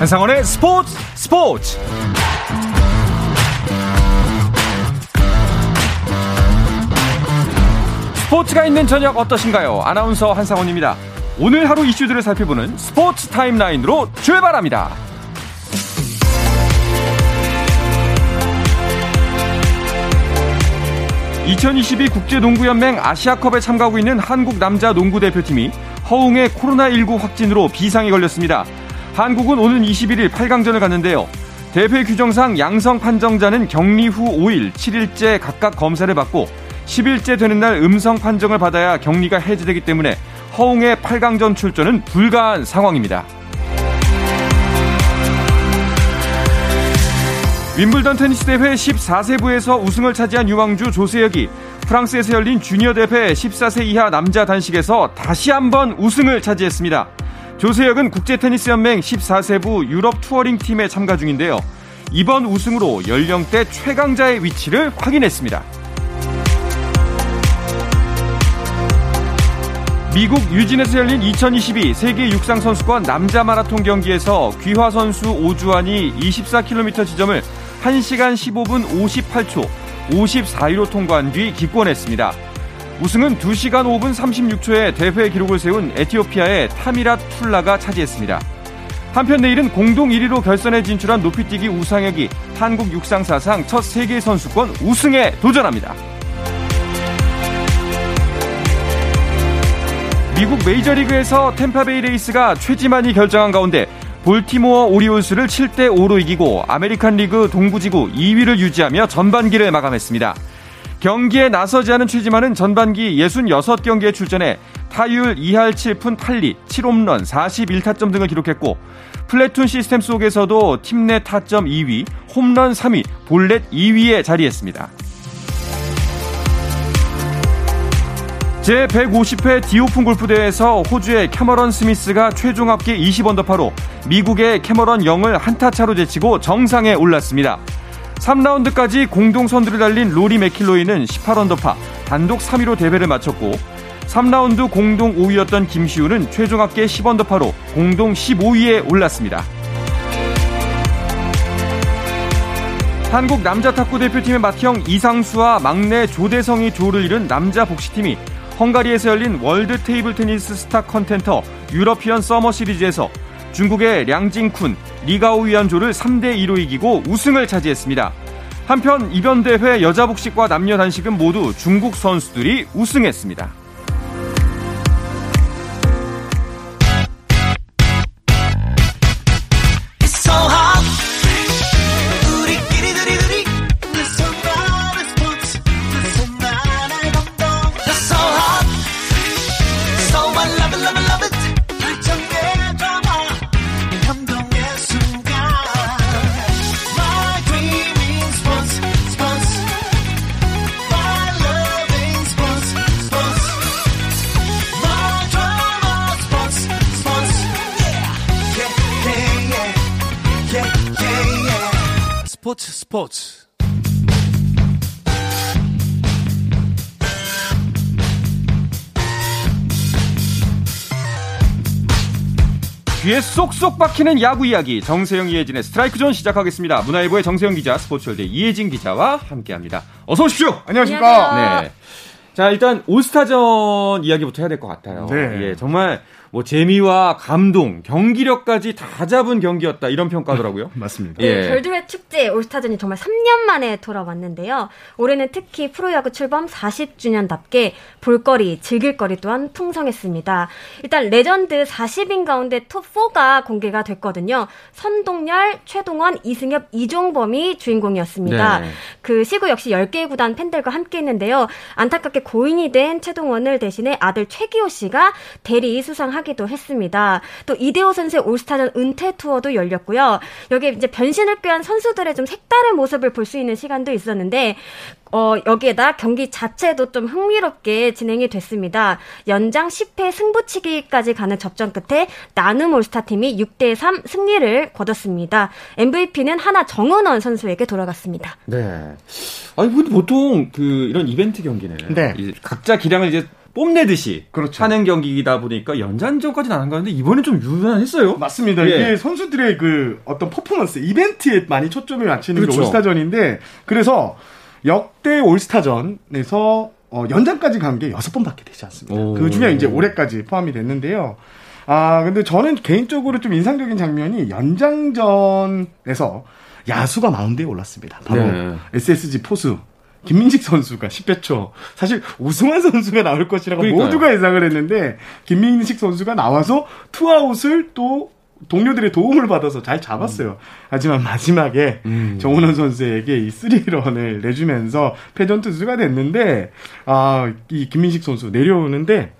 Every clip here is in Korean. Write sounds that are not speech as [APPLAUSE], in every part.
한상원의 스포츠 스포츠 스포츠가 있는 저녁 어떠신가요? 아나운서 한상원입니다. 오늘 하루 이슈들을 살펴보는 스포츠 타임라인으로 출발합니다. 2022 국제농구연맹 아시아컵에 참가하고 있는 한국 남자 농구 대표팀이 허웅의 코로나19 확진으로 비상이 걸렸습니다. 한국은 오는 21일 8강전을 갔는데요. 대회 규정상 양성 판정자는 격리 후 5일, 7일째 각각 검사를 받고 10일째 되는 날 음성 판정을 받아야 격리가 해제되기 때문에 허웅의 8강전 출전은 불가한 상황입니다. 윈블던 테니스 대회 14세부에서 우승을 차지한 유망주 조세혁이 프랑스에서 열린 주니어 대회 14세 이하 남자 단식에서 다시 한번 우승을 차지했습니다. 조세혁은 국제 테니스 연맹 14세부 유럽 투어링 팀에 참가 중인데요. 이번 우승으로 연령대 최강자의 위치를 확인했습니다. 미국 유진에서 열린 2022 세계 육상 선수권 남자 마라톤 경기에서 귀화 선수 오주한이 24km 지점을 1시간 15분 58초 54위로 통과한 뒤 기권했습니다. 우승은 2시간 5분 36초의 대회 기록을 세운 에티오피아의 타미라트 톨라가 차지했습니다. 한편 내일은 공동 1위로 결선에 진출한 높이뛰기 우상혁이 한국 육상 사상 첫 세계 선수권 우승에 도전합니다. 미국 메이저리그에서 탬파베이 레이스가 최지만이 결장한 가운데 볼티모어 오리올스를 7대 5로 이기고 아메리칸 리그 동부지구 2위를 유지하며 전반기를 마감했습니다. 경기에 나서지 않은 최지만은 전반기 66경기에 출전해 타율 2할 7푼 8리, 7홈런, 41타점 등을 기록했고 플래툰 시스템 속에서도 팀 내 타점 2위, 홈런 3위, 볼넷 2위에 자리했습니다. 제150회 디오픈 골프대회에서 호주의 캐머런 스미스가 최종 합계 20언더파로 미국의 캐머런 영을 한타 차로 제치고 정상에 올랐습니다. 3라운드까지 공동 선두를 달린 로리 매킬로이는 18언더파 단독 3위로 대회를 마쳤고 3라운드 공동 5위였던 김시우는 최종 합계 10언더파로 공동 15위에 올랐습니다. 한국 남자 탁구 대표팀의 맏형 이상수와 막내 조대성이 조를 이룬 남자 복식팀이 헝가리에서 열린 월드 테이블 테니스 스타 컨텐더 유러피언 서머 시리즈에서 중국의 량징쿤, 린가오위안 조를 3대 2로 이기고 우승을 차지했습니다. 한편 이번 대회 여자 복식과 남녀 단식은 모두 중국 선수들이 우승했습니다. 스포츠 스포츠 귀에 쏙쏙 박히는 야구 이야기 정세영 이혜진의 스트라이크 존 시작하겠습니다. 문화일보의 정세영 기자, 스포츠월드 이혜진 기자와 함께합니다. 어서 오십시오. 안녕하십니까. 네. 자 일단 올스타전 이야기부터 해야 될 것 같아요. 네. 예, 정말 뭐 재미와 감동, 경기력까지 다 잡은 경기였다 이런 평가더라고요. [LAUGHS] 맞습니다. 예. 네, 별들의 축제 올스타전이 정말 3년 만에 돌아왔는데요. 올해는 특히 프로야구 출범 40주년답게 볼거리, 즐길거리 또한 풍성했습니다. 일단 레전드 40인 가운데 톱4가 공개가 됐거든요. 선동열, 최동원, 이승엽, 이종범이 주인공이었습니다. 네. 그 시구 역시 10개 구단 팬들과 함께 했는데요. 안타깝게 고인이 된 최동원을 대신해 아들 최기호 씨가 대리 수상하 하기도 했습니다. 또 이대호 선수의 올스타전 은퇴 투어도 열렸고요. 여기에 이제 변신을 꾀한 선수들의 좀 색다른 모습을 볼 수 있는 시간도 있었는데 어, 여기에다 경기 자체도 좀 흥미롭게 진행이 됐습니다. 연장 10회 승부치기까지 가는 접전 끝에 나눔 올스타 팀이 6대 3 승리를 거뒀습니다. MVP는 하나 정은원 선수에게 돌아갔습니다. 네. 아니 근데 보통 그 이런 이벤트 경기는 네. 각자 기량을 이제 뽐내듯이 그렇죠. 하는 경기이다 보니까 연장전까지 나간 건데 이번에 좀 유난했어요. 맞습니다. 예. 이게 선수들의 그 어떤 퍼포먼스 이벤트에 많이 초점을 맞추는 그렇죠. 게 올스타전인데 그래서 역대 올스타전에서 어, 연장까지 간 게 여섯 번밖에 되지 않습니다. 오. 그 중에 이제 올해까지 포함이 됐는데요. 아 근데 저는 개인적으로 좀 인상적인 장면이 연장전에서 야수가 마운드에 올랐습니다. 바로 네. SSG 포수 김민식 선수가 10회 초 사실 우승환 선수가 나올 것이라고 그러니까요. 모두가 예상을 했는데 김민식 선수가 나와서 투아웃을 또 동료들의 도움을 받아서 잘 잡았어요. 음. 하지만 마지막에 음. 정원원 선수에게 이 3런을 내주면서 패전 투수가 됐는데 아 이 김민식 선수 내려오는데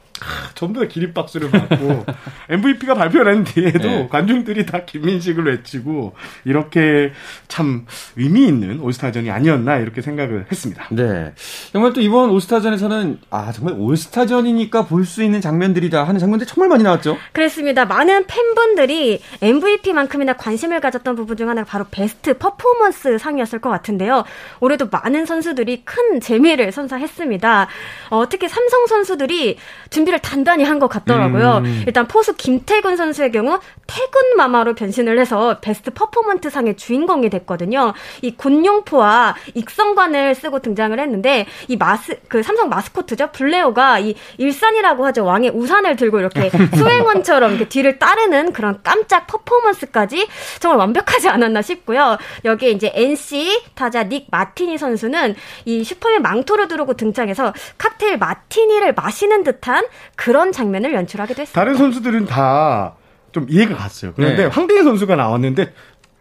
전부 다 기립박수를 받고 [LAUGHS] MVP가 발표된 뒤에도 네. 관중들이 다 김민식을 외치고 이렇게 참 의미 있는 올스타전이 아니었나 이렇게 생각을 했습니다. 네. 정말 또 이번 올스타전에서는 아 정말 올스타전이니까 볼 수 있는 장면들이다 하는 장면들이 정말 많이 나왔죠. 그렇습니다. 많은 팬분들이 MVP만큼이나 관심을 가졌던 부분 중 하나가 바로 베스트 퍼포먼스 상이었을 것 같은데요. 올해도 많은 선수들이 큰 재미를 선사했습니다. 어, 특히 삼성 선수들이 준비 준비를 단단히 한 것 같더라고요. 음. 일단 포수 김태균 선수의 경우 태군 마마로 변신을 해서 베스트 퍼포먼스 상의 주인공이 됐거든요. 이 곤룡포와 익선관을 쓰고 등장을 했는데 이 마스 그 삼성 마스코트죠 블레오가 이 일산이라고 하죠 왕의 우산을 들고 이렇게 [LAUGHS] 수행원처럼 이렇게 뒤를 따르는 그런 깜짝 퍼포먼스까지 정말 완벽하지 않았나 싶고요. 여기에 이제 NC 타자 닉 마티니 선수는 이 슈퍼맨 망토를 두르고 등장해서 칵테일 마티니를 마시는 듯한 그런 장면을 연출하게 됐습니다. 다른 선수들은 다 좀 이해가 갔어요. 그런데 네. 황대인 선수가 나왔는데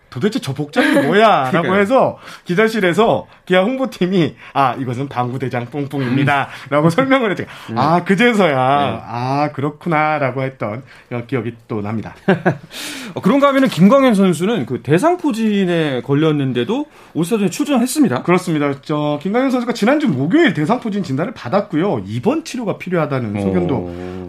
도대체 저 복장이 뭐야? [LAUGHS] 라고 해서 기자실에서 기아 홍보팀이 아, 이것은 방구대장 뿡뿡입니다. 라고 설명을 했죠. 음. 아, 그제서야, 네. 아, 그렇구나. 라고 했던 기억이 또 납니다. [LAUGHS] 어, 그런가 하면은 김광현 선수는 그 대상포진에 걸렸는데도 올스타전에 출전했습니다. 그렇습니다. 저, 김광현 선수가 지난주 목요일 대상포진 진단을 받았고요. 입원 치료가 필요하다는 소견도,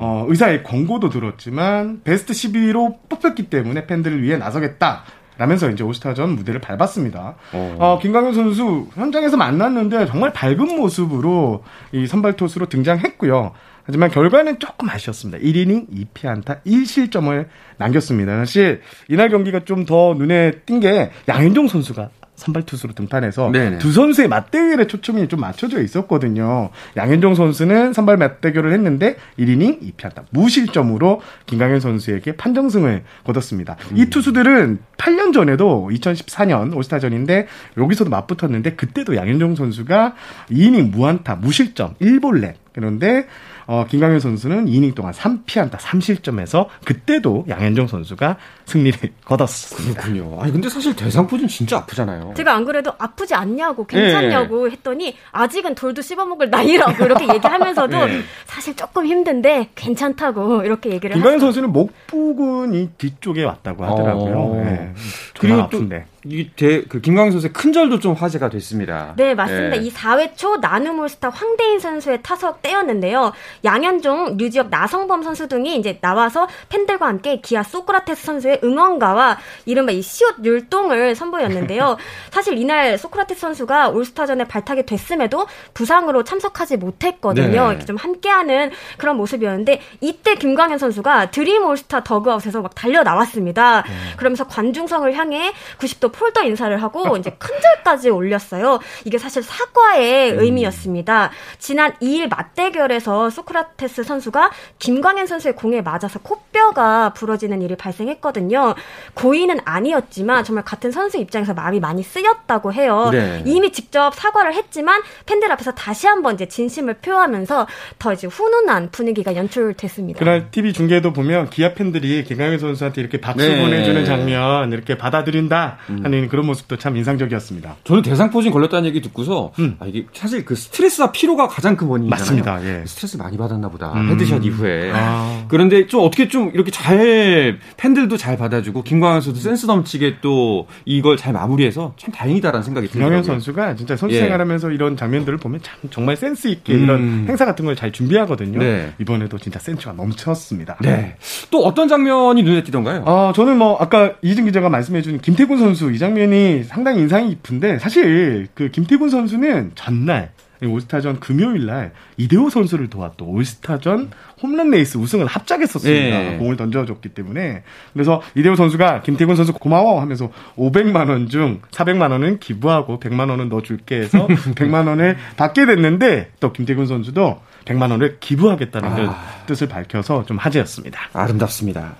어, 의사의 권고도 들었지만, 베스트 12로 뽑혔기 때문에 팬들을 위해 나서겠다. 라면서 이제 오스타전 무대를 밟았습니다. 어. 어, 김강현 선수 현장에서 만났는데 정말 밝은 모습으로 이 선발 투수로 등장했고요. 하지만 결과는 조금 아쉬웠습니다. 1이닝 2피 안타 1실점을 남겼습니다. 사실 이날 경기가 좀 더 눈에 띈 게 양현종 선수가 선발 투수로 등판해서 네네. 두 선수의 맞대결에 초점이 좀 맞춰져 있었거든요. 양현종 선수는 선발 맞대결을 했는데 1이닝 2피안타 무실점으로 김강현 선수에게 판정승을 거뒀습니다. 음. 이 투수들은 8년 전에도 2014년 올스타전인데 여기서도 맞붙었는데 그때도 양현종 선수가 2이닝 무안타 무실점 1볼넷 그런데 어, 김강현 선수는 2이닝 동안 3피안타 3실점에서 그때도 양현종 선수가 승리를 [LAUGHS] 거뒀습니다. 그렇군요. 아니 근데 사실 대상포진 진짜 아프잖아요. 제가 안 그래도 아프지 않냐고 괜찮냐고 네. 했더니 아직은 돌도 씹어먹을 나이라고 이렇게 얘기하면서도 네. [LAUGHS] 사실 조금 힘든데 괜찮다고 이렇게 얘기를 김강현 선수는 목 부근이 뒤쪽에 왔다고 하더라고요. 어. 네. 그리고 아픈데. 또 이대 그 김광현 선수의 큰절도 좀 화제가 됐습니다. 네, 맞습니다. 네. 이 4회 초 나눔올스타 황대인 선수의 타석 때였는데요. 양현종, 류지혁, 나성범 선수 등이 이제 나와서 팬들과 함께 기아 소크라테스 선수의 응원가와 이른바 이 시옷 율동을 선보였는데요. [LAUGHS] 사실 이날 소크라테스 선수가 올스타전에 발탁이 됐음에도 부상으로 참석하지 못했거든요. 네. 좀 함께하는 그런 모습이었는데 이때 김광현 선수가 드림 올스타 더그아웃에서 막 달려 나왔습니다. 네. 그러면서 관중성을 향해 90도 폴더 인사를 하고 이제 큰절까지 올렸어요. 이게 사실 사과의 음. 의미였습니다. 지난 2일 맞대결에서 소크라테스 선수가 김광현 선수의 공에 맞아서 코뼈가 부러지는 일이 발생했거든요. 고의는 아니었지만 정말 같은 선수 입장에서 마음이 많이 쓰였다고 해요. 네. 이미 직접 사과를 했지만 팬들 앞에서 다시 한번 이제 진심을 표하면서 더 이제 훈훈한 분위기가 연출됐습니다. 그날 TV 중계도 보면 기아 팬들이 김광현 선수한테 이렇게 박수 네. 보내주는 장면 이렇게 받아들인다. 음. 하는 그런 모습도 참 인상적이었습니다. 저는 대상포진 걸렸다는 얘기 듣고서 음. 아, 이게 사실 그 스트레스와 피로가 가장 큰 원인이잖아요. 맞습니다. 예. 스트레스 많이 받았나 보다. 음. 헤드샷 이후에. 아. 그런데 좀 어떻게 좀 이렇게 잘 팬들도 잘 받아주고 김광현 선수 센스 넘치게 또 이걸 잘 마무리해서 참 다행이다라는 생각이 들어요. 김광현 선수가 진짜 선수 예. 생활하면서 이런 장면들을 보면 참 정말 센스 있게 음. 이런 행사 같은 걸 잘 준비하거든요. 네. 이번에도 진짜 센스가 넘쳤습니다. 네. 또 어떤 장면이 눈에 띄던가요? 아, 저는 뭐 아까 이혜진 기자가 말씀해준 김태군 선수 이 장면이 상당히 인상이 깊은데 사실 그 김태군 선수는 전날 올스타전 금요일 날 이대호 선수를 도왔던 올스타전 홈런 레이스 우승을 합작했었습니다. 네. 공을 던져줬기 때문에 그래서 이대호 선수가 김태군 선수 고마워 하면서 500만 원 중 400만 원은 기부하고 100만 원은 너 줄게 해서 [LAUGHS] 100만 원을 받게 됐는데 또 김태군 선수도 100만 원을 기부하겠다는 아. 뜻을 밝혀서 좀 화제였습니다. 아름답습니다.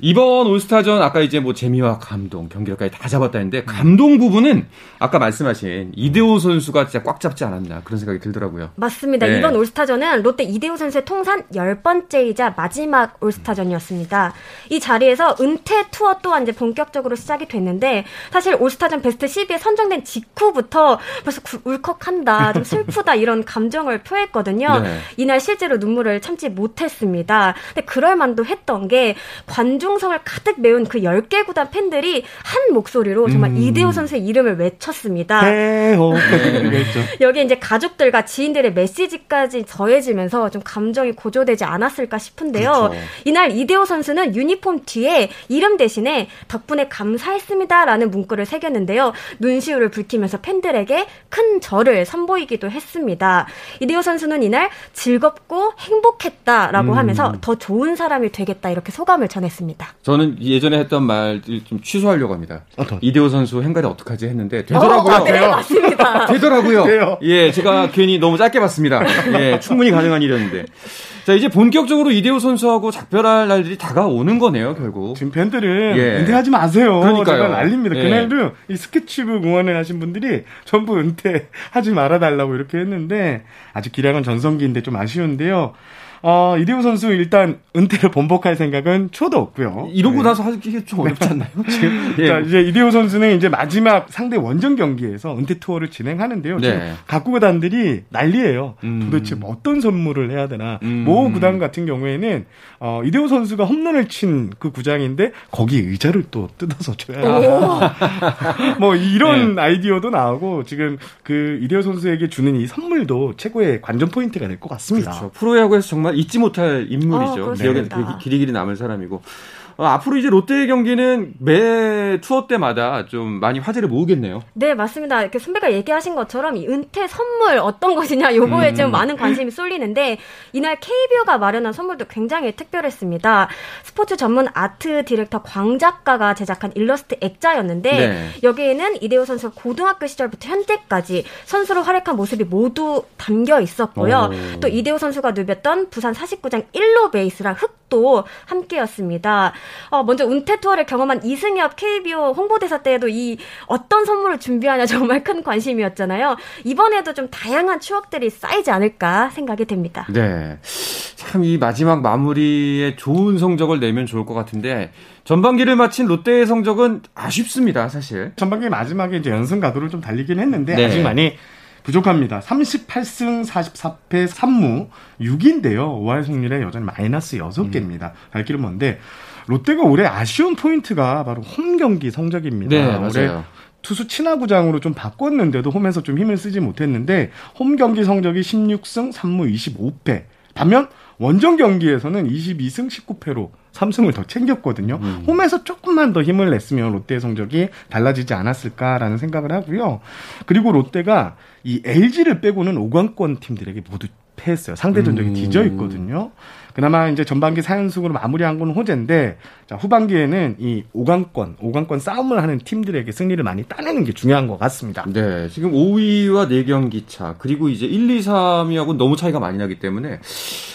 이번 올스타전 아까 이제 뭐 재미와 감동, 경기력까지 다 잡았다는데 감동 부분은 아까 말씀하신 이대호 선수가 진짜 꽉 잡지 않았나 그런 생각이 들더라고요. 맞습니다. 네. 이번 올스타전은 롯데 이대호 선수의 통산 10번째이자 마지막 올스타전이었습니다. 이 자리에서 은퇴 투어 또한 이제 본격적으로 시작이 됐는데 사실 올스타전 베스트 10에 선정된 직후부터 벌써 울컥한다, 좀 [LAUGHS] 슬프다 이런 감정을 표했거든요. 네. 이날 실제로 눈물을 참지 못했습니다. 근데 그럴 만도 했던 게 관중성을 가득 메운 그 10개 구단 팬들이 한 목소리로 정말 음. 이대호 선수의 이름을 외쳤습니다. 해호. 네. [LAUGHS] 여기 이제 가족들과 지인들의 메시지까지 더해지면서 좀 감정이 고조되지 않았을까 싶은데요. 그렇죠. 이날 이대호 선수는 유니폼 뒤에 이름 대신에 덕분에 감사했습니다라는 문구를 새겼는데요. 눈시울을 붉히면서 팬들에게 큰 절을 선보이기도 했습니다. 이대호 선수는 이날 즐겁고 행복했다라고 음. 하면서 더 좋은 사람이 되겠다 이렇게 소감을 전했습니다. 저는 예전에 했던 말 좀 취소하려고 합니다. 어떤? 이대호 선수 행가리 어떡하지 했는데 되더라고요. 어, 네, 맞습니다. 되더라고요. 돼요. 예, 제가 괜히 너무 짧게 봤습니다. 예, 충분히 가능한 일이었는데. 자, 이제 본격적으로 이대호 선수하고 작별할 날들이 다가오는 거네요, 결국. 지금 팬들은 예. 은퇴하지 마세요. 그러니까요. 난립니다. 예. 그날도 이 스케치북 응원을 하신 분들이 전부 은퇴하지 말아달라고 이렇게 했는데 아직 기량은 전성기인데 좀 아쉬운데요. 어, 이대호 선수 일단 은퇴를 번복할 생각은 초도 없고요. 이러고 네. 나서 하기 좀 어렵지 않나요? 지금? 예. 자, 이제 이대호 선수는 이제 마지막 상대 원정 경기에서 은퇴 투어를 진행하는데요. 지금 네. 각 구단들이 난리예요. 음. 도대체 뭐 어떤 선물을 해야 되나. 음. 모 구단 같은 경우에는 어, 이대호 선수가 홈런을 친 그 구장인데 거기 의자를 또 뜯어서 줘야 [LAUGHS] 뭐 이런 네. 아이디어도 나오고 지금 그 이대호 선수에게 주는 이 선물도 최고의 관전 포인트가 될 것 같습니다. 그렇죠. 프로야구에서 정말 정말 잊지 못할 인물이죠. 어, 기억에 길이 길이 남을 사람이고. 어, 앞으로 이제 롯데 경기는 매 투어 때마다 좀 많이 화제를 모으겠네요. 네, 맞습니다. 이렇게 선배가 얘기하신 것처럼 이 은퇴 선물 어떤 것이냐 요거에 음. 좀 많은 관심이 쏠리는데 이날 KBO가 마련한 선물도 굉장히 특별했습니다. 스포츠 전문 아트 디렉터 광 작가가 제작한 일러스트 액자였는데 네. 여기에는 이대호 선수가 고등학교 시절부터 현재까지 선수로 활약한 모습이 모두 담겨 있었고요. 오. 또 이대호 선수가 누볐던 부산 사직구장 1루 베이스랑 흙도 함께였습니다. 어, 먼저 은퇴 투어를 경험한 이승엽 KBO 홍보대사 때에도 이 어떤 선물을 준비하냐 [LAUGHS] 정말 큰 관심이었잖아요. 이번에도 좀 다양한 추억들이 쌓이지 않을까 생각이 됩니다. 네. 참 이 마지막 마무리에 좋은 성적을 내면 좋을 것 같은데 전반기를 마친 롯데의 성적은 아쉽습니다, 사실. 전반기 마지막에 이제 연승 가도를 좀 달리긴 했는데 네. 아직 많이 부족합니다. 38승 44패 3무 6인데요. 5할 승률에 여전히 마이너스 6개입니다. 음. 갈 길은 먼데 롯데가 올해 아쉬운 포인트가 바로 홈 경기 성적입니다. 네, 올해 투수 친화구장으로 좀 바꿨는데도 홈에서 좀 힘을 쓰지 못했는데 홈 경기 성적이 16승 3무 25패. 반면 원정 경기에서는 22승 19패로 3승을 더 챙겼거든요. 음. 홈에서 조금만 더 힘을 냈으면 롯데의 성적이 달라지지 않았을까라는 생각을 하고요. 그리고 롯데가 이 LG를 빼고는 5강권 팀들에게 모두 패했어요. 상대 전적이 음. 뒤져 있거든요. 그나마 이제 전반기 4연승으로 마무리한 건 호재인데 자, 후반기에는 이 5강권, 5강권 싸움을 하는 팀들에게 승리를 많이 따내는 게 중요한 것 같습니다. 네. 지금 5위와 4경기 차, 그리고 이제 1, 2, 3위하고 너무 차이가 많이 나기 때문에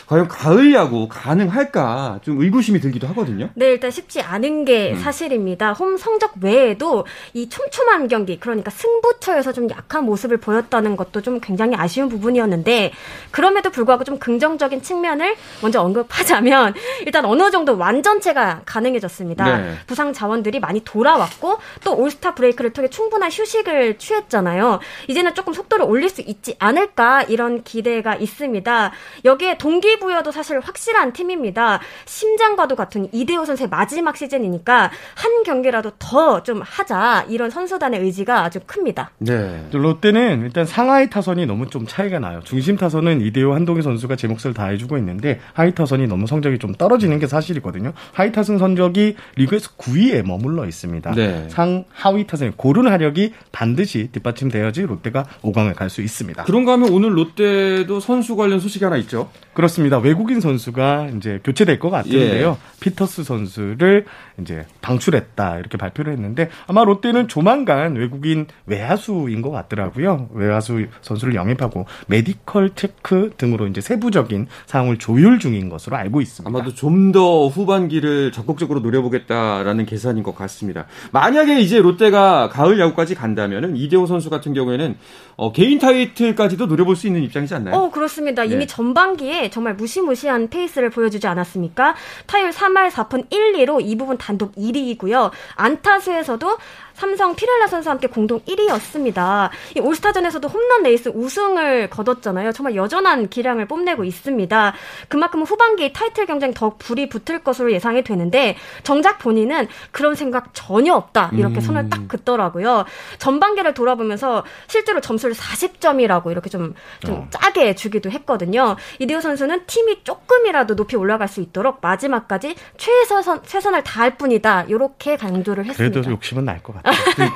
과연 가을 야구 가능할까 좀 의구심이 들기도 하거든요. 네, 일단 쉽지 않은 게 음. 사실입니다. 홈 성적 외에도 이 촘촘한 경기, 그러니까 승부처에서 좀 약한 모습을 보였다는 것도 좀 굉장히 아쉬운 부분이었는데 그럼에도 불구하고 좀 긍정적인 측면을 먼저 언 급하자면 일단 어느 정도 완전체가 가능해졌습니다. 네. 부상 자원들이 많이 돌아왔고 또 올스타 브레이크를 통해 충분한 휴식을 취했잖아요. 이제는 조금 속도를 올릴 수 있지 않을까 이런 기대가 있습니다. 여기에 동기부 동기부여도 사실 확실한 팀입니다. 심장과도 같은 이대호 선수의 마지막 시즌이니까 한 경기라도 더 좀 하자 이런 선수단의 의지가 아주 큽니다. 네. 롯데는 일단 상하위 타선이 너무 좀 차이가 나요. 중심 타선은 이대호 한동희 선수가 제 몫을 다 해주고 있는데 하위 타선 이 너무 성적이 좀 떨어지는 게 사실이거든요. 하위 타선 성적이 리그에서 9위에 머물러 있습니다. 네. 상 하위 타선의 고른 화력이 반드시 뒷받침되어야지 롯데가 5강을 갈 수 있습니다. 그런가 하면 오늘 롯데도 선수 관련 소식이 하나 있죠. 그렇습니다. 외국인 선수가 이제 교체될 것 같은데요. 예. 피터스 선수를 이제 방출했다 이렇게 발표를 했는데 아마 롯데는 조만간 외국인 외야수인 것 같더라고요. 외야수 선수를 영입하고 메디컬 체크 등으로 이제 세부적인 사항을 조율 중인 것으로 알고 있습니다. 아마도 좀 더 후반기를 적극적으로 노려보겠다라는 계산인 것 같습니다. 만약에 이제 롯데가 가을 야구까지 간다면은 이대호 선수 같은 경우에는 어, 개인 타이틀까지도 노려볼 수 있는 입장이지 않나요? 어, 그렇습니다. 이미 네. 전반기에 정말 무시무시한 페이스를 보여주지 않았습니까? 타율 3할 4푼 1, 2로 이 부분 단독 1위이고요. 안타수에서도 삼성 피렐라 선수와 함께 공동 1위였습니다. 이 올스타전에서도 홈런 레이스 우승을 거뒀잖아요. 정말 여전한 기량을 뽐내고 있습니다. 그만큼 후반기 타이틀 경쟁 더 불이 붙을 것으로 예상이 되는데 정작 본인은 그런 생각 전혀 없다. 이렇게 음. 손을 딱 긋더라고요. 전반기를 돌아보면서 실제로 점수를 40점이라고 이렇게 좀, 좀 어. 짜게 주기도 했거든요. 이대호 선수는 팀이 조금이라도 높이 올라갈 수 있도록 마지막까지 최선, 최선을 다할 뿐이다. 이렇게 강조를 했습니다. 그래도 욕심은 날 것 같아요.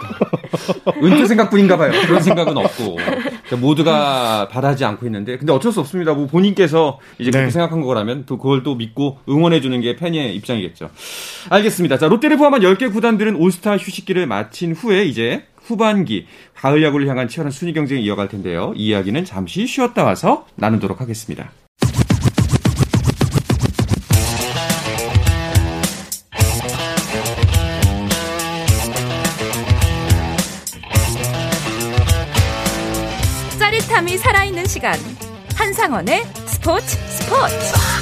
[LAUGHS] 은퇴 생각뿐인가 봐요. 그런 생각은 없고. 그러니까 모두가 바라지 않고 있는데. 근데 어쩔 수 없습니다. 뭐 본인께서 이제 그렇게 네. 생각한 거라면 또 그걸 또 믿고 응원해주는 게 팬의 입장이겠죠. 알겠습니다. 자, 롯데를 포함한 10개 구단들은 올스타 휴식기를 마친 후에 이제 후반기 가을 야구를 향한 치열한 순위 경쟁을 이어갈 텐데요. 이 이야기는 잠시 쉬었다 와서 나누도록 하겠습니다. 짜릿함이 살아있는 시간 한상원의 스포츠 스포츠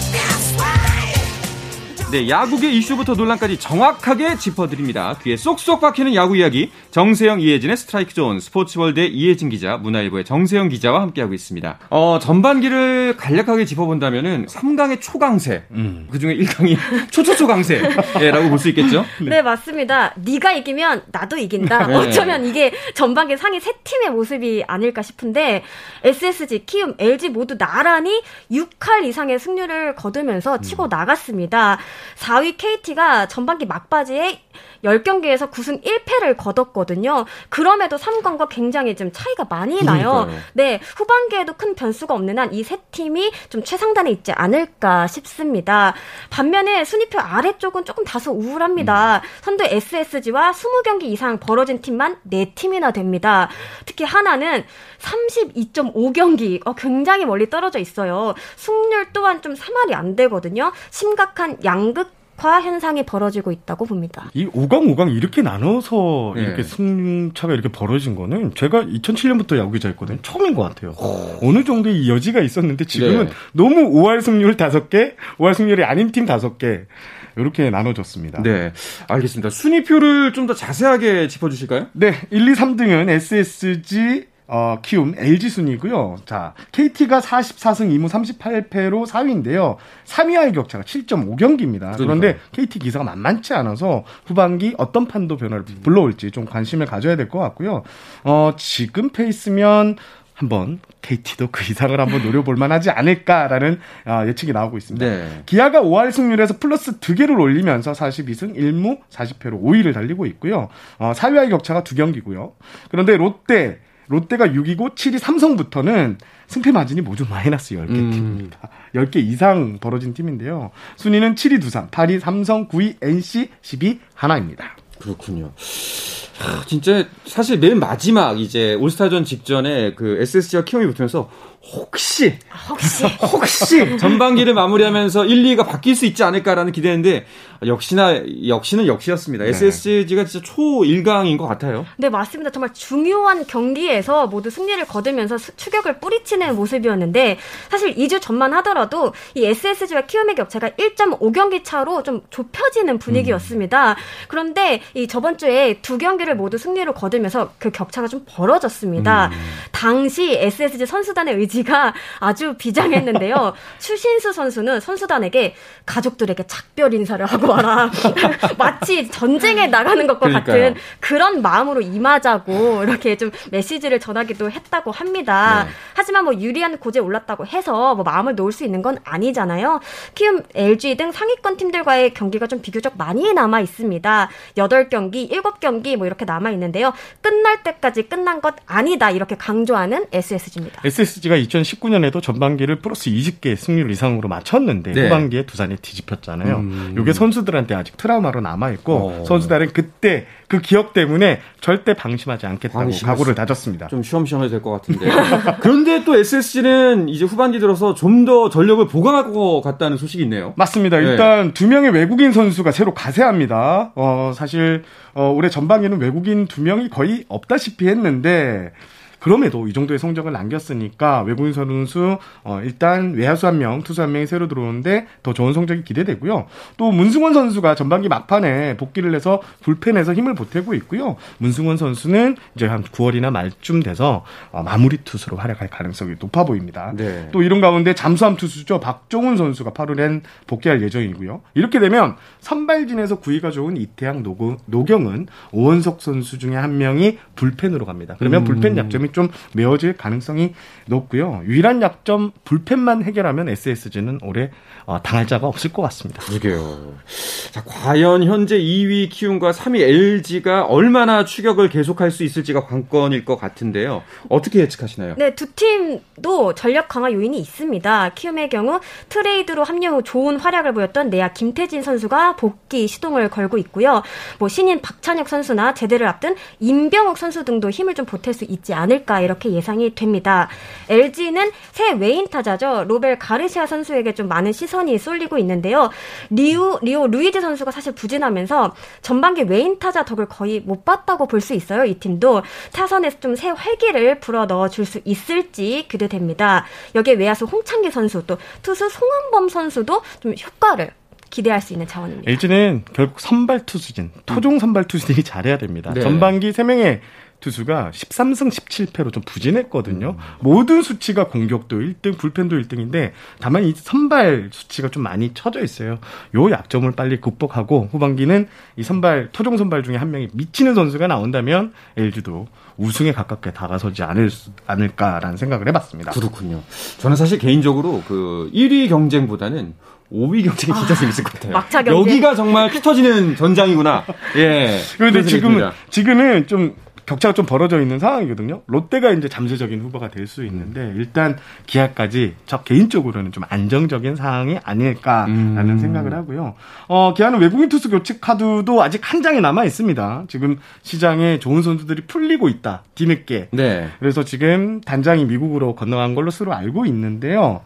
네, 야구계 이슈부터 논란까지 정확하게 짚어드립니다. 귀에 쏙쏙 박히는 야구 이야기 정세영 이혜진의 스트라이크 존 스포츠월드의 이혜진 기자 문화일보의 정세영 기자와 함께하고 있습니다. 어, 전반기를 간략하게 짚어본다면은 3강의 초강세 음. 그 중에 1강이 [LAUGHS] 초초초강세라고 볼 수 있겠죠? [LAUGHS] 네. 네. 맞습니다. 네가 이기면 나도 이긴다. 네. 어쩌면 이게 전반기 상위 세 팀의 모습이 아닐까 싶은데 SSG, 키움, LG 모두 나란히 6할 이상의 승률을 거두면서 치고 음. 나갔습니다. 4위 KT가 전반기 막바지에 10경기에서 9승 1패를 거뒀거든요. 그럼에도 3강과 굉장히 좀 차이가 많이 나요. 그러니까요. 네, 후반기에도 큰 변수가 없는 한 이 세 팀이 좀 최상단에 있지 않을까 싶습니다. 반면에 순위표 아래쪽은 조금 다소 우울합니다. 음. 선두 SSG와 20경기 이상 벌어진 팀만 4팀이나 됩니다. 특히 하나는 32.5경기, 어, 굉장히 멀리 떨어져 있어요. 승률 또한 좀 3할이 안 되거든요. 심각한 양극 화 현상이 벌어지고 있다고 봅니다. 이 5강, 5강 이렇게 나눠서 네. 이렇게 승차가 이렇게 벌어진 거는 제가 2007년부터 야구 기자였거든요. 처음인 것 같아요. 오. 어느 정도의 여지가 있었는데 지금은 네. 너무 5할 승률 5개, 5할 승률이 아닌 팀 5개 이렇게 나눠졌습니다. 네. 알겠습니다. 순위표를 좀 더 자세하게 짚어주실까요? 네. 1, 2, 3등은 SSG, 어, 키움 LG 순이고요. 자, KT가 44승 2무 38패로 4위인데요. 3위와의 격차가 7.5경기입니다. 그런데 KT 기사가 만만치 않아서 후반기 어떤 판도 변화를 불러올지 좀 관심을 가져야 될 것 같고요. 어, 지금 페이스면 한번 KT도 그 이상을 한번 노려볼 만하지 않을까라는 어, 예측이 나오고 있습니다. 네. 기아가 5할 승률에서 플러스 2개를 올리면서 42승 1무 40패로 5위를 달리고 있고요. 어, 4위와의 격차가 2경기고요. 그런데 롯데 롯데가 6이고 7위 삼성부터는 승패 마진이 모두 마이너스 10개 음. 팀입니다. 10개 이상 벌어진 팀인데요. 순위는 7위 두산, 8위 삼성, 9위 NC, 10위 하나입니다. 그렇군요. 진짜 사실 맨 마지막 이제 올스타전 직전에 그 SSG와 키움이 붙으면서 혹시 혹시 [LAUGHS] 혹시 전반기를 마무리하면서 1, 2가 바뀔 수 있지 않을까라는 기대했는데 역시나 역시는 역시였습니다. 네. SSG가 진짜 초1강인 것 같아요. 네, 맞습니다. 정말 중요한 경기에서 모두 승리를 거두면서 추격을 뿌리치는 모습이었는데 사실 2주 전만 하더라도 이 SSG와 키움의 격차가 1.5경기 차로 좀 좁혀지는 분위기였습니다. 음. 그런데 이 저번 주에 두 경기를 모두 승리로 거두면서 그 격차가 좀 벌어졌습니다. 음. 당시 SSG 선수단의 의지가 아주 비장했는데요. [LAUGHS] 추신수 선수는 선수단에게 가족들에게 작별 인사를 하고 와라. [LAUGHS] 마치 전쟁에 나가는 것과 그러니까요. 같은 그런 마음으로 임하자고 이렇게 좀 메시지를 전하기도 했다고 합니다. 네. 하지만 뭐 유리한 고지에 올랐다고 해서 뭐 마음을 놓을 수 있는 건 아니잖아요. 키움, LG 등 상위권 팀들과의 경기가 좀 비교적 많이 남아 있습니다. 8경기, 7경기 뭐 이렇게 남아 있는데요. 끝날 때까지 끝난 것 아니다. 이렇게 강조하는 SSG입니다. SSG가 2019년에도 전반기를 플러스 20개 승률 이상으로 맞췄는데 네. 후반기에 두산이 뒤집혔잖아요. 음. 이게 선수 들한테 아직 트라우마로 남아 있고 어. 선수들은 그때 그 기억 때문에 절대 방심하지 않겠다고 방심했어. 각오를 다졌습니다. 좀 쉬엄쉬엄해도 될 것 같은데. [LAUGHS] 그런데 또 SSG는 이제 후반기 들어서 좀 더 전력을 보강할 것 같다는 소식이 있네요. 맞습니다. 네. 일단 두 명의 외국인 선수가 새로 가세합니다. 어, 사실 어, 올해 전반기는 외국인 두 명이 거의 없다시피 했는데 그럼에도 이 정도의 성적을 남겼으니까 외국인 선수 어, 일단 외야수 한 명, 투수 한 명이 새로 들어오는데 더 좋은 성적이 기대되고요. 또 문승원 선수가 전반기 막판에 복귀를 해서 불펜에서 힘을 보태고 있고요. 문승원 선수는 이제 한 9월이나 말쯤 돼서 어, 마무리 투수로 활약할 가능성이 높아 보입니다. 네. 또 이런 가운데 잠수함 투수죠. 박종훈 선수가 8월엔 복귀할 예정이고요. 이렇게 되면 선발진에서 구위가 좋은 이태양 노고, 노경은 오원석 선수 중에 한 명이 불펜으로 갑니다. 그러면 음. 불펜 약점이 좀 메워질 가능성이 높고요. 유일한 약점 불펜만 해결하면 SSG는 올해 어, 당할 자가 없을 것 같습니다. 그러게요. 자, 과연 현재 2위 키움과 3위 LG가 얼마나 추격을 계속할 수 있을지가 관건일 것 같은데요. 어떻게 예측하시나요? 네, 두 팀도 전력 강화 요인이 있습니다. 키움의 경우 트레이드로 합류 후 좋은 활약을 보였던 내야 김태진 선수가 복귀 시동을 걸고 있고요. 뭐 신인 박찬혁 선수나 제대를 앞둔 임병욱 선수 등도 힘을 좀 보탤 수 있지 않을까 이렇게 예상이 됩니다. LG는 새 외인 타자죠. 로벨 가르시아 선수에게 좀 많은 시선이 쏠리고 있는데요. 리우, 리오 루이즈 선수가 사실 부진하면서 전반기 외인 타자 덕을 거의 못 봤다고 볼 수 있어요. 이 팀도 타선에서 좀 새 활기를 불어 넣어 줄 수 있을지 기대됩니다. 여기에 외야수 홍창기 선수 또 투수 송은범 선수도 좀 효과를 기대할 수 있는 차원입니다. LG는 결국 선발 투수진, 토종 선발 투수들이 잘해야 됩니다. 네. 전반기 3명의 투수가 13승 17패로 좀 부진했거든요. 음. 모든 수치가 공격도 1등, 불펜도 1등인데 다만 이 선발 수치가 좀 많이 처져 있어요. 요 약점을 빨리 극복하고 후반기는 이 선발 토종 선발 중에 한 명이 미치는 선수가 나온다면 LG도 우승에 가깝게 다가서지 않을 수, 않을까라는 생각을 해봤습니다. 그렇군요. 저는 사실 개인적으로 그 1위 경쟁보다는 5위 경쟁이 진짜 아, 재밌을 것 같아요. 막차 경쟁. 여기가 정말 피 터지는 전장이구나. 예. 그런데 지금은 지금은 좀 격차가 좀 벌어져 있는 상황이거든요. 롯데가 이제 잠재적인 후보가 될 수 있는데 일단 기아까지 저 개인적으로는 좀 안정적인 상황이 아닐까라는 음. 생각을 하고요. 어, 기아는 외국인 투수 교체 카드도 아직 한 장이 남아 있습니다. 지금 시장에 좋은 선수들이 풀리고 있다. 뒤늦게. 네. 그래서 지금 단장이 미국으로 건너간 걸로 서로 알고 있는데요.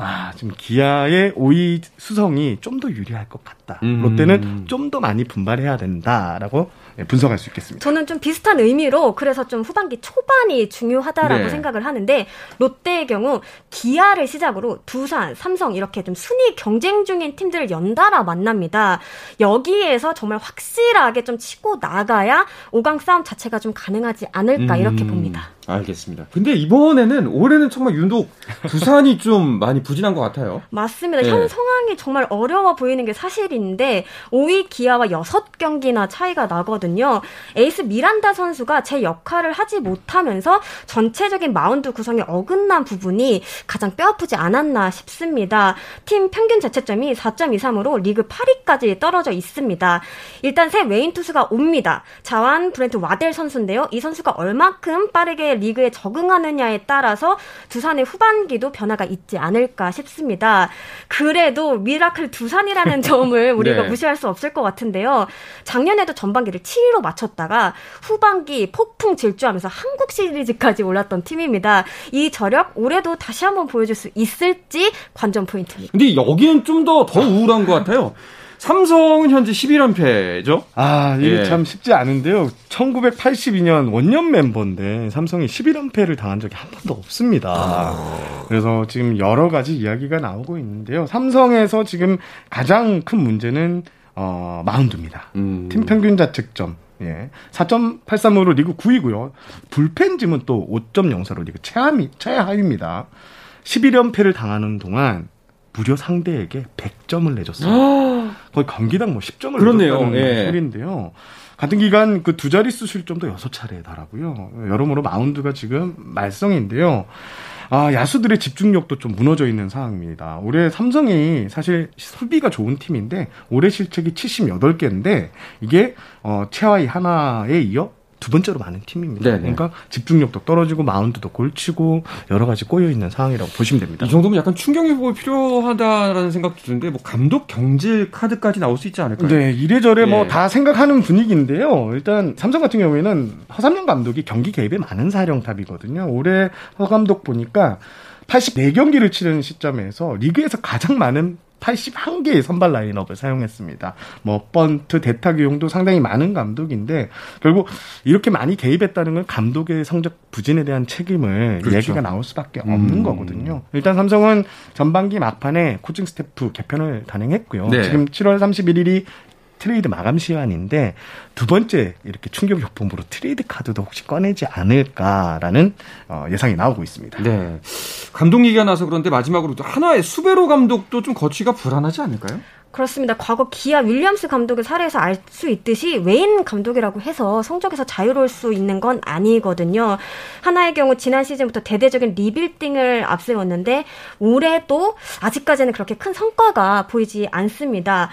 아, 지금 기아의 5위 수성이 좀 더 유리할 것 같다. 음. 롯데는 좀 더 많이 분발해야 된다라고 네, 분석할 수 있겠습니다. 저는 좀 비슷한 의미로 그래서 좀 후반기 초반이 중요하다라고 네. 생각을 하는데 롯데의 경우 기아를 시작으로 두산, 삼성 이렇게 좀 순위 경쟁 중인 팀들을 연달아 만납니다. 여기에서 정말 확실하게 좀 치고 나가야 5강 싸움 자체가 좀 가능하지 않을까 음. 이렇게 봅니다. 알겠습니다. 근데 이번에는 올해는 정말 유독 두산이 [LAUGHS] 좀 많이 부진한 것 같아요. 맞습니다. 네. 현 상황이 정말 어려워 보이는 게 사실인데 5위 기아와 6경기나 차이가 나거든요. 에이스 미란다 선수가 제 역할을 하지 못하면서 전체적인 마운드 구성에 어긋난 부분이 가장 뼈아프지 않았나 싶습니다. 팀 평균 자책점이 4.23으로 리그 8위까지 떨어져 있습니다. 일단 새 외인 투수가 옵니다. 좌완 브랜든 와델 선수인데요. 이 선수가 얼마큼 빠르게 리그에 적응하느냐에 따라서 두산의 후반기도 변화가 있지 않을까 싶습니다. 그래도 미라클 두산이라는 [LAUGHS] 점을 우리가 네. 무시할 수 없을 것 같은데요. 작년에도 전반기를 7위로 마쳤다가 후반기 폭풍 질주하면서 한국 시리즈까지 올랐던 팀입니다. 이 저력 올해도 다시 한번 보여줄 수 있을지 관전 포인트입니다. 근데 여기는 좀 더 더 우울한 것 같아요. 삼성은 현재 11연패죠? 아, 이게 예. 참 쉽지 않은데요. 1982년 원년 멤버인데 삼성이 11연패를 당한 적이 한 번도 없습니다. 아. 그래서 지금 여러 가지 이야기가 나오고 있는데요. 삼성에서 지금 가장 큰 문제는 어, 마운드입니다. 음. 팀 평균 자책점 예. 4.83으로 리그 9위고요. 불펜짐은 또 5.04로 리그 최하위, 최하위입니다. 11연패를 당하는 동안 무려 상대에게 100점을 내줬어요. 거의 경기당 뭐 10점을 그렇네요. 내줬다는 예. 소리인데요. 같은 기간 그 두 자릿수 실점도 6차례에 달하고요. 여러모로 마운드가 지금 말썽인데요. 아, 야수들의 집중력도 좀 무너져 있는 상황입니다. 올해 삼성이 사실 수비가 좋은 팀인데 올해 실책이 78개인데 이게 어 최하위 하나에 이어 두 번째로 많은 팀입니다. 네네. 그러니까 집중력도 떨어지고 마운드도 골치고 여러 가지 꼬여 있는 상황이라고 보시면 됩니다. 이 정도면 약간 충격 요법이 필요하다라는 생각도 드는데 뭐 감독 경질 카드까지 나올 수 있지 않을까요? 네, 이래저래 예. 뭐다 생각하는 분위기인데요. 일단 삼성 같은 경우에는 허삼영 감독이 경기 개입에 많은 사령탑이거든요. 올해 허 감독 보니까 84경기를 치른 시점에서 리그에서 가장 많은 81개의 선발 라인업을 사용했습니다. 뭐 번트, 대타 기용도 상당히 많은 감독인데 결국 이렇게 많이 개입했다는 건 감독의 성적 부진에 대한 책임을 그렇죠. 얘기가 나올 수밖에 없는 음. 거거든요. 일단 삼성은 전반기 막판에 코칭 스태프 개편을 단행했고요. 네. 지금 7월 31일이 트레이드 마감 시간인데 두 번째 이렇게 충격 요법으로 트레이드 카드도 혹시 꺼내지 않을까라는 어, 예상이 나오고 있습니다. 네. 감독 얘기가 나서 그런데 마지막으로 또 하나의 수베로 감독도 좀 거취가 불안하지 않을까요? 그렇습니다. 과거 기아 윌리엄스 감독의 사례에서 알 수 있듯이 웨인 감독이라고 해서 성적에서 자유로울 수 있는 건 아니거든요. 하나의 경우 지난 시즌부터 대대적인 리빌딩을 앞세웠는데 올해도 아직까지는 그렇게 큰 성과가 보이지 않습니다.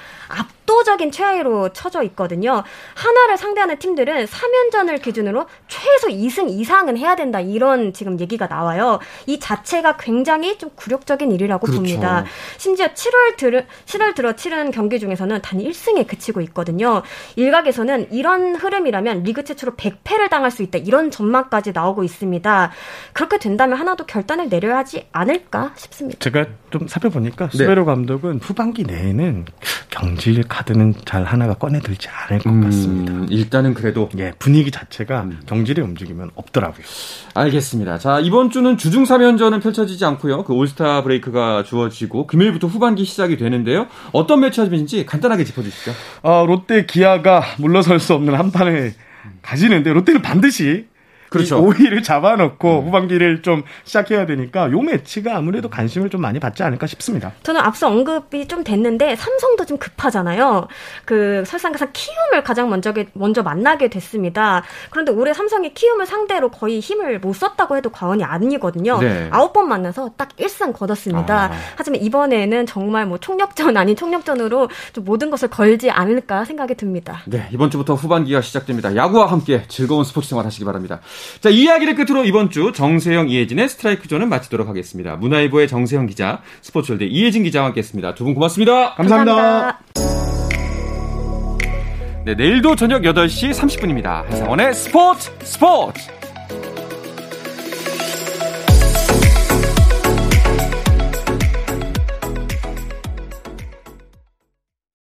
압도적인 최하위로 쳐져 있거든요. 하나를 상대하는 팀들은 3연전을 기준으로 최소 2승 이상은 해야 된다. 이런 지금 얘기가 나와요. 이 자체가 굉장히 좀 굴욕적인 일이라고 그렇죠. 봅니다. 심지어 7월 들 7월 들어 치른 경기 중에서는 단 1승에 그치고 있거든요. 일각에서는 이런 흐름이라면 리그 최초로 100패를 당할 수 있다. 이런 전망까지 나오고 있습니다. 그렇게 된다면 하나도 결단을 내려야 하지 않을까 싶습니다. 제가 좀 살펴보니까 네. 수베로 감독은 후반기 내에는 경질 카드는 잘 하나가 꺼내 들지 않을 것 같습니다. 음, 일단은 그래도 예, 분위기 자체가 음. 경질의 움직임은 없더라고요. 알겠습니다. 자, 이번 주는 주중 3연전은 펼쳐지지 않고요. 그 올스타 브레이크가 주어지고 금요일부터 후반기 시작이 되는데요. 어떤 매치업인지 간단하게 짚어 주시죠. 아, 롯데 기아가 물러설 수 없는 한 판을 가지는데 롯데는 반드시 그렇죠. 5위를 잡아놓고 후반기를 좀 시작해야 되니까 요 매치가 아무래도 관심을 좀 많이 받지 않을까 싶습니다. 저는 앞서 언급이 좀 됐는데 삼성도 좀 급하잖아요. 그 설상가상 키움을 가장 먼저 먼저 만나게 됐습니다. 그런데 올해 삼성이 키움을 상대로 거의 힘을 못 썼다고 해도 과언이 아니거든요. 네. 아홉 번 만나서 딱 1승 거뒀습니다. 아. 하지만 이번에는 정말 뭐 총력전 아닌 총력전으로 좀 모든 것을 걸지 않을까 생각이 듭니다. 네, 이번 주부터 후반기가 시작됩니다. 야구와 함께 즐거운 스포츠 생활 하시기 바랍니다. 자, 이 이야기를 끝으로 이번 주 정세영, 이혜진의 스트라이크 존은 마치도록 하겠습니다. 문화일보의 정세영 기자, 스포츠월드 이혜진 기자와 함께 했습니다. 두 분 고맙습니다. 감사합니다. 네, 내일도 저녁 8시 30분입니다. 한상원의 스포츠 스포츠!